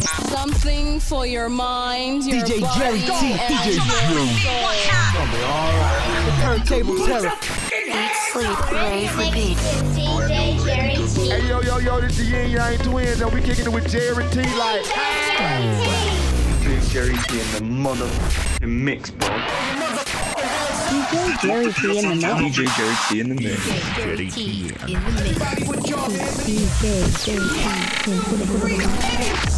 Something for your mind, your DJ body, Jerry T. DJ Jerry. The turntable terror. Sleep, rave, repeat. DJ Jerry T. Hey, yo, yo, yo, this is Yin Yang Twins, and we kicking it with Jerry T. Like, DJ Jerry T in the mother mix, bro. DJ Jerry T in the mix. DJ Jerry T in the mix. DJ Jerry T in the mix. DJ Jerry T in the mix.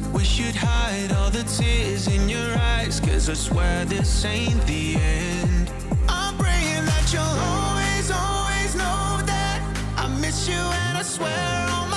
wish you'd hide all the tears in your eyes, cause I swear this ain't the end. I'm praying that you'll always, always know that I miss you and I swear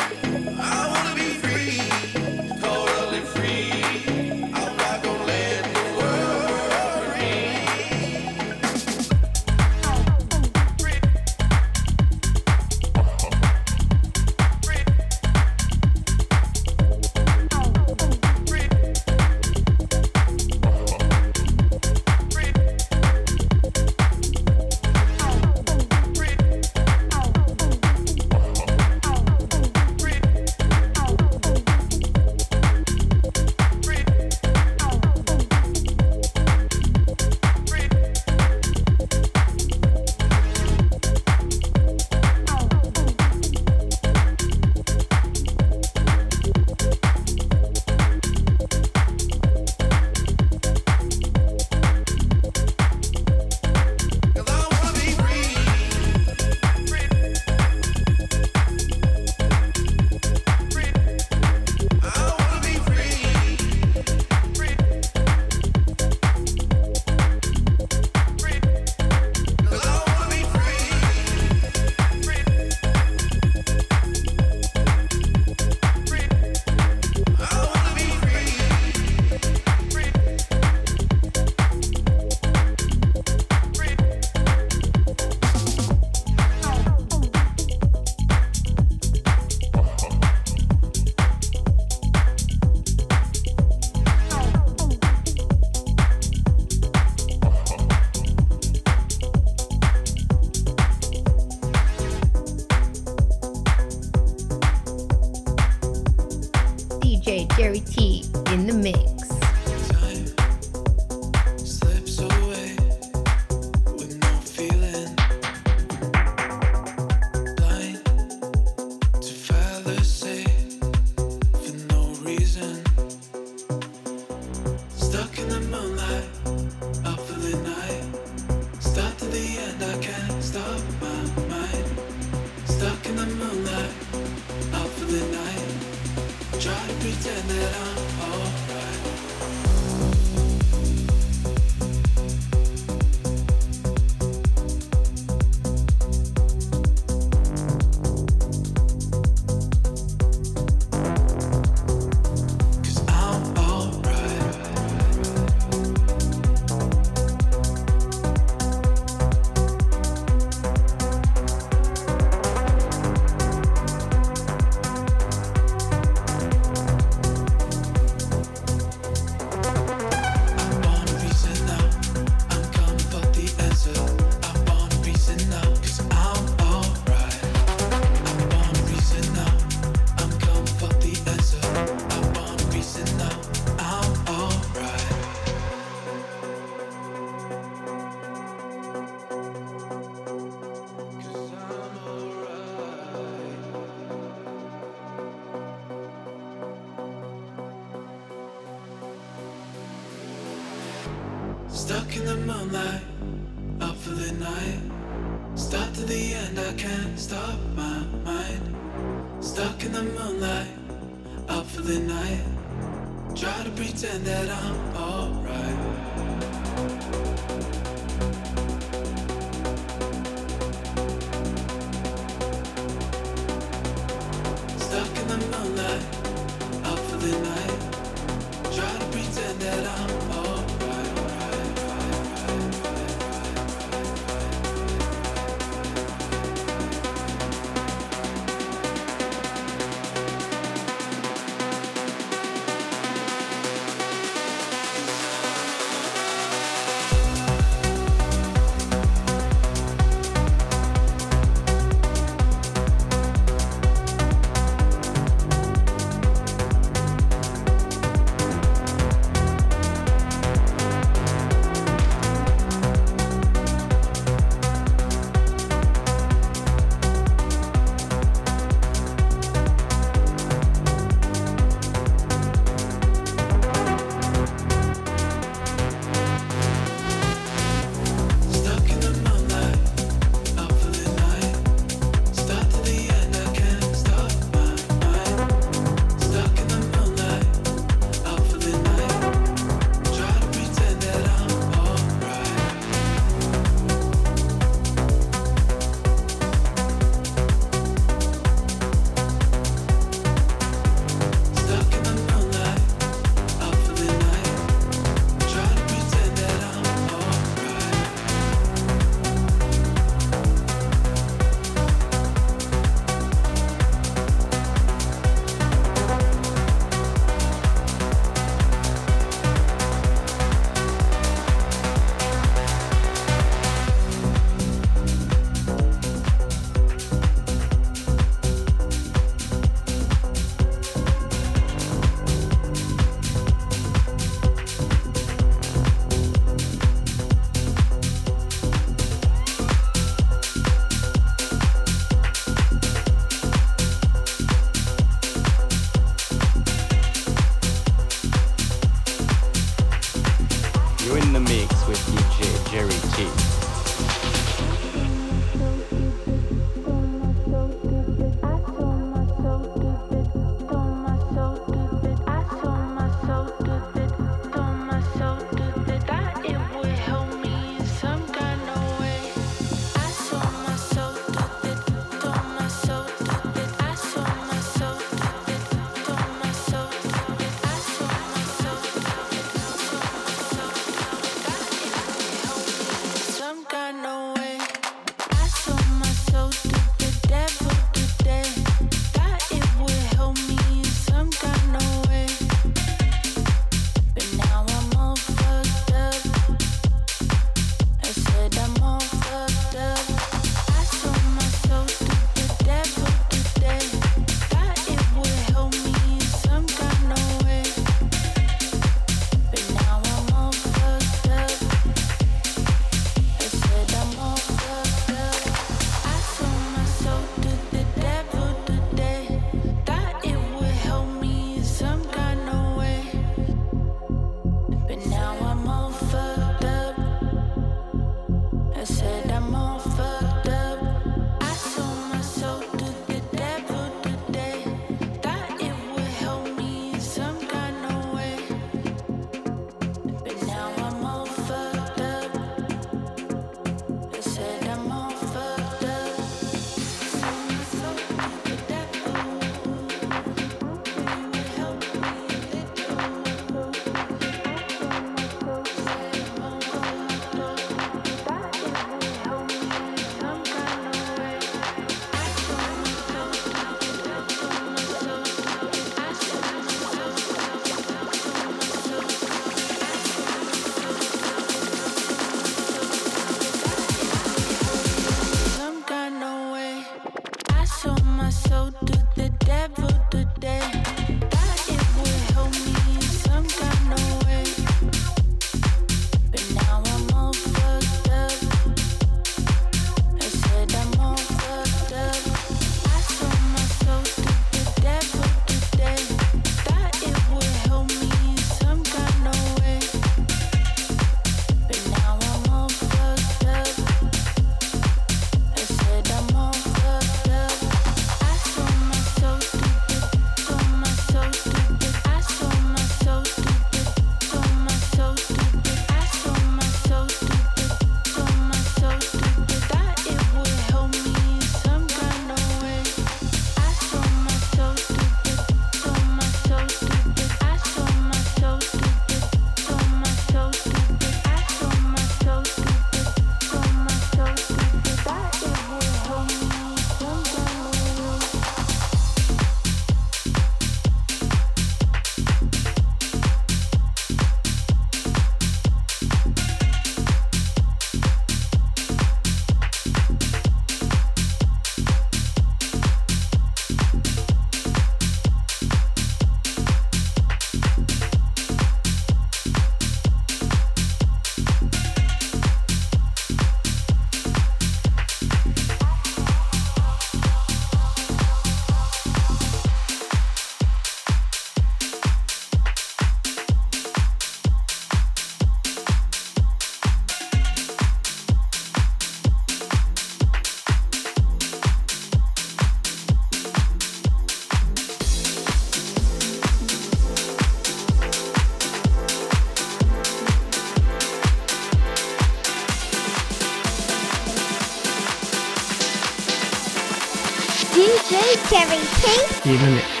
You Cherry King. Even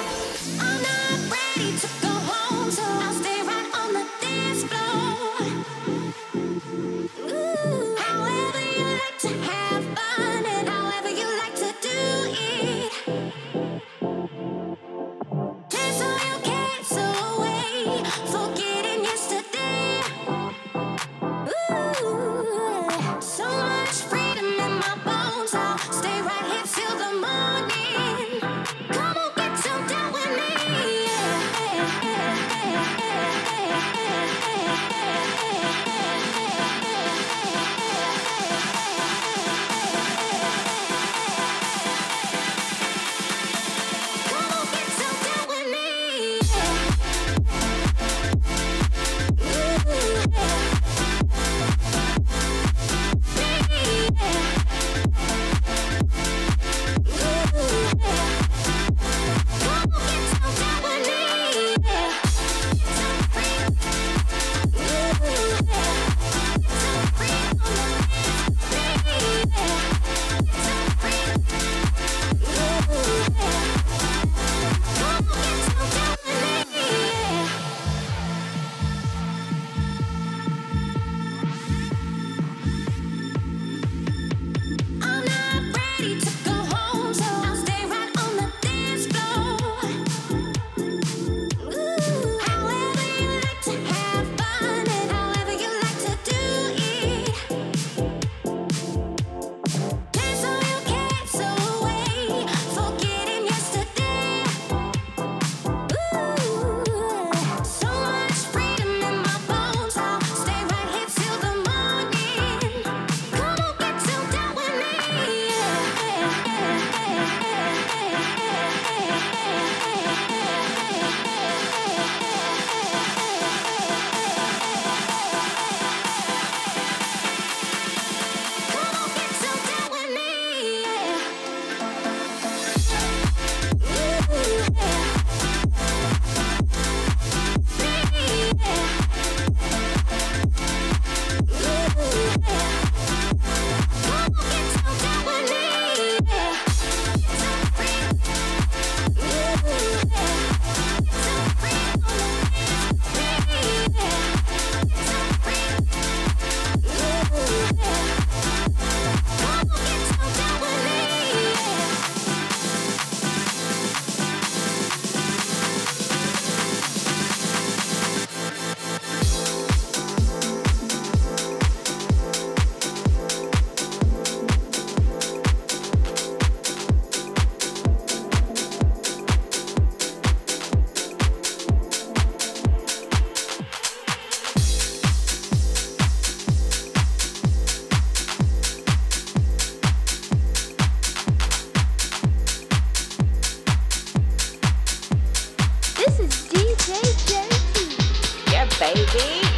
baby.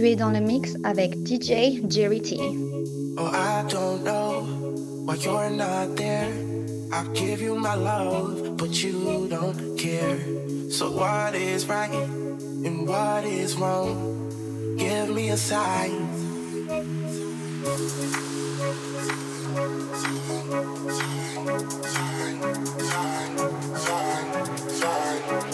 Tu es dans le mix avec DJ Jerry T. Oh, I don't know why you're not there. I give you my love, but you don't care. So, what is right and what is wrong? Give me a sign. Sign, sign, sign, sign, sign.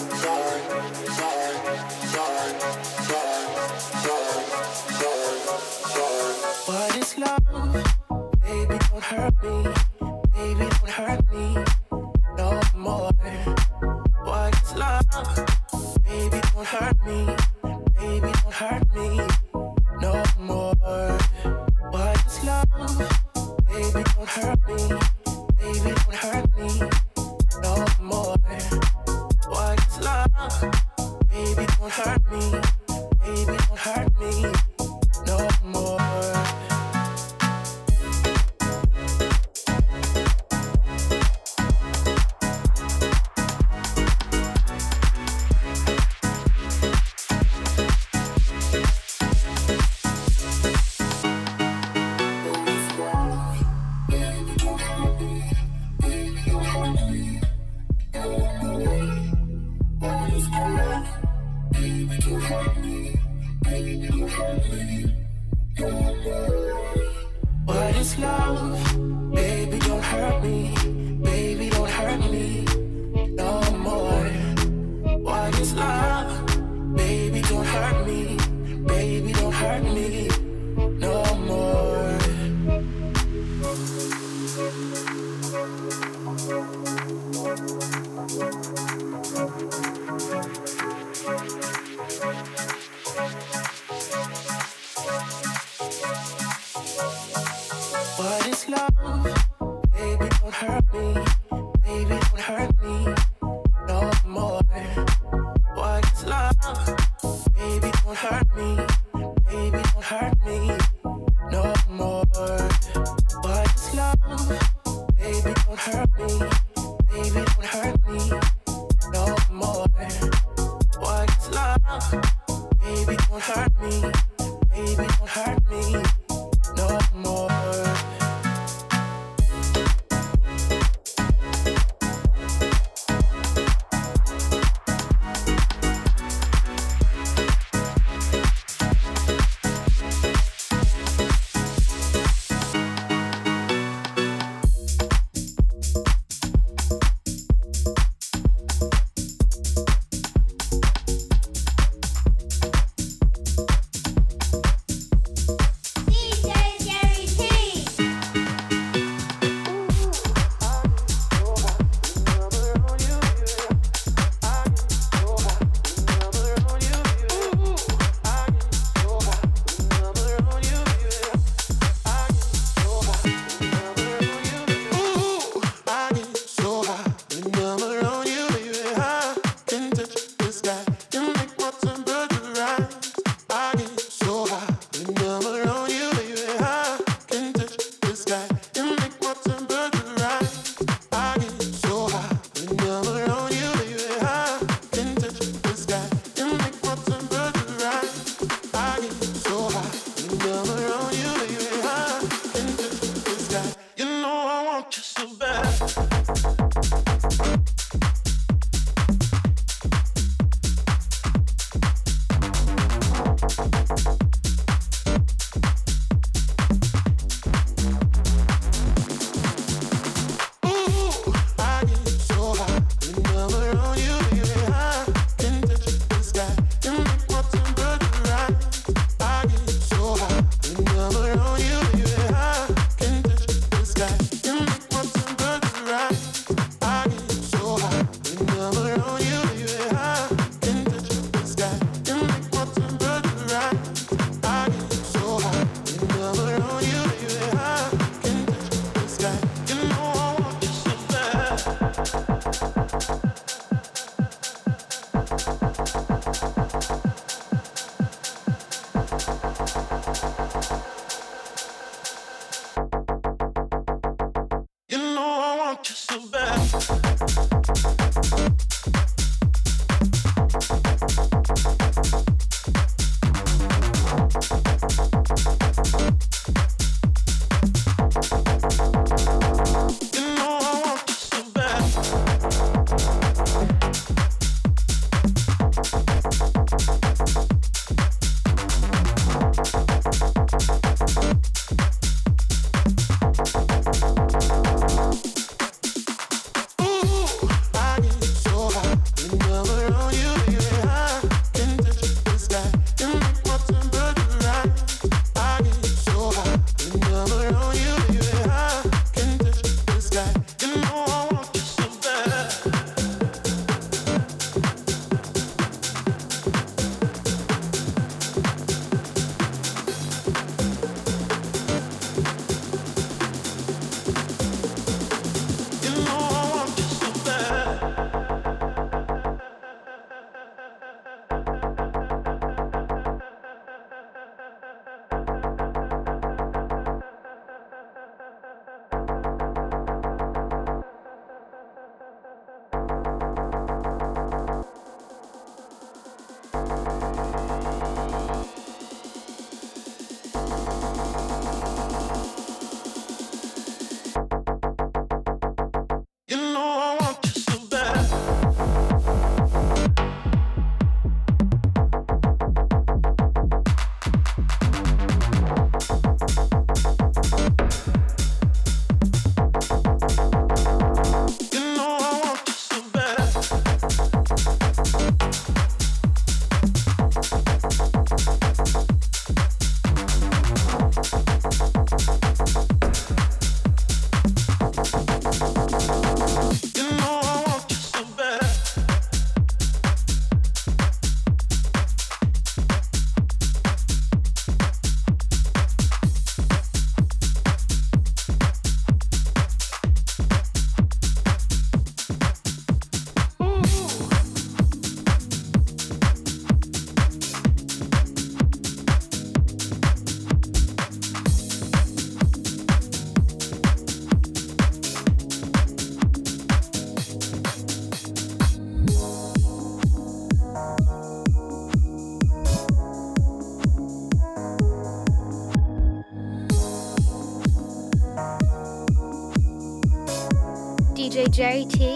DJ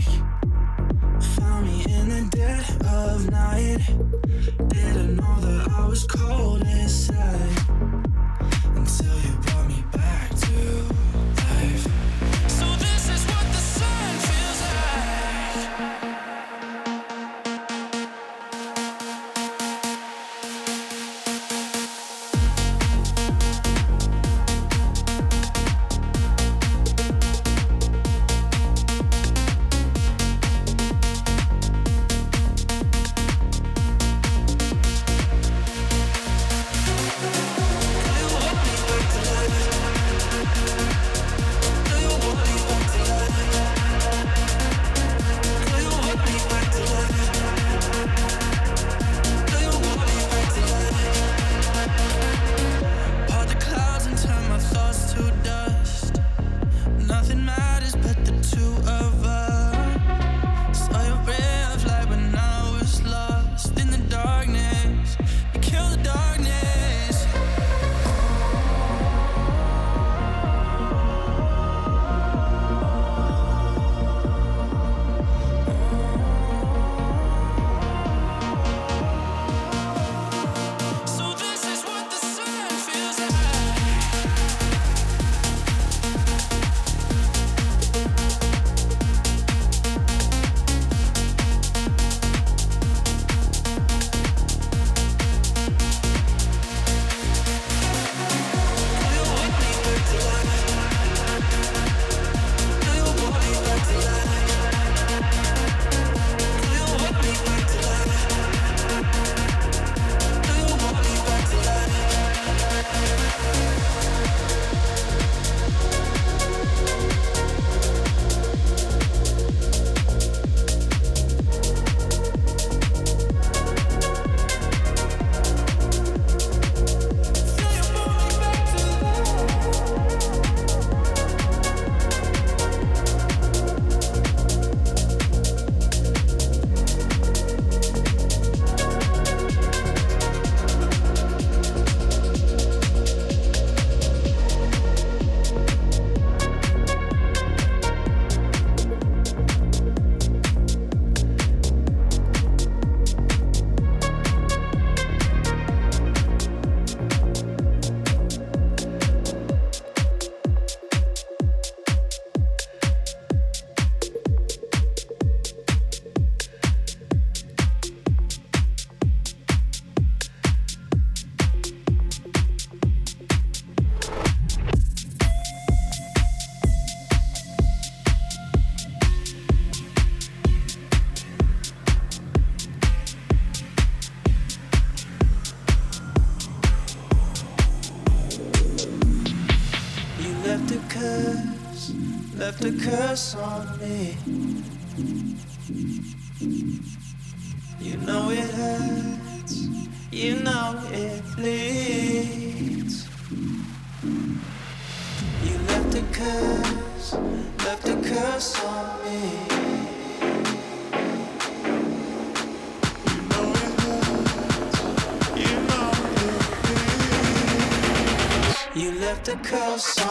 feels You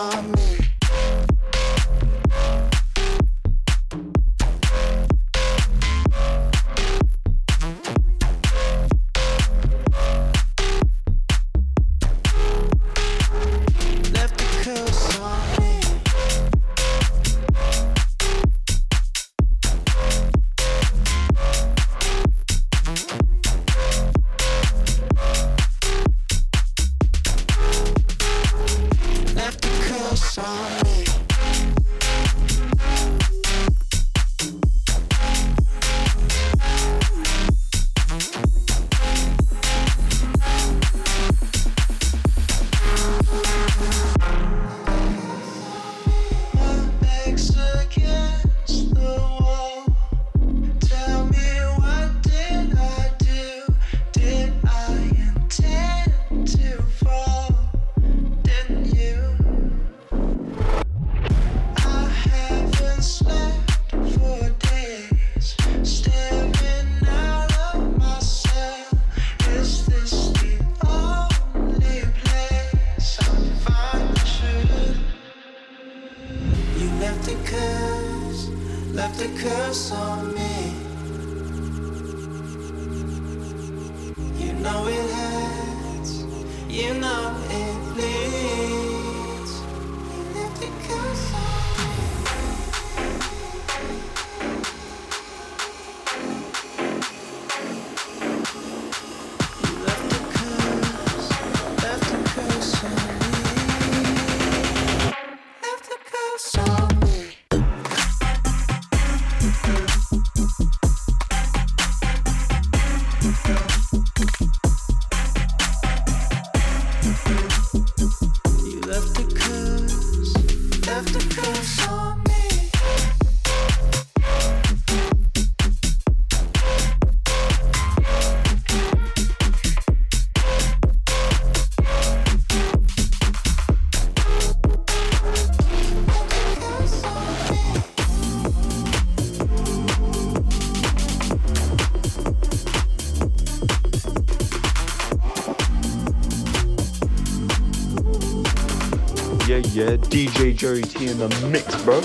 yeah? DJ Jerry T in the mix, bro.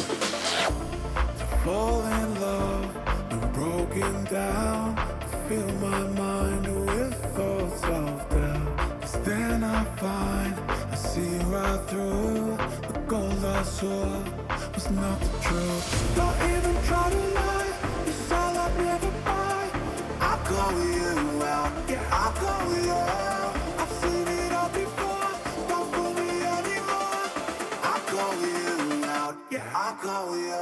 Fall in love broken down. Fill my mind with thoughts of doubt. Cause then I find I see right through the gold I saw was not the truth. Don't even try to lie, it's all I've ever buy. I'll call you out, yeah, I'll call you out. Yeah. we are.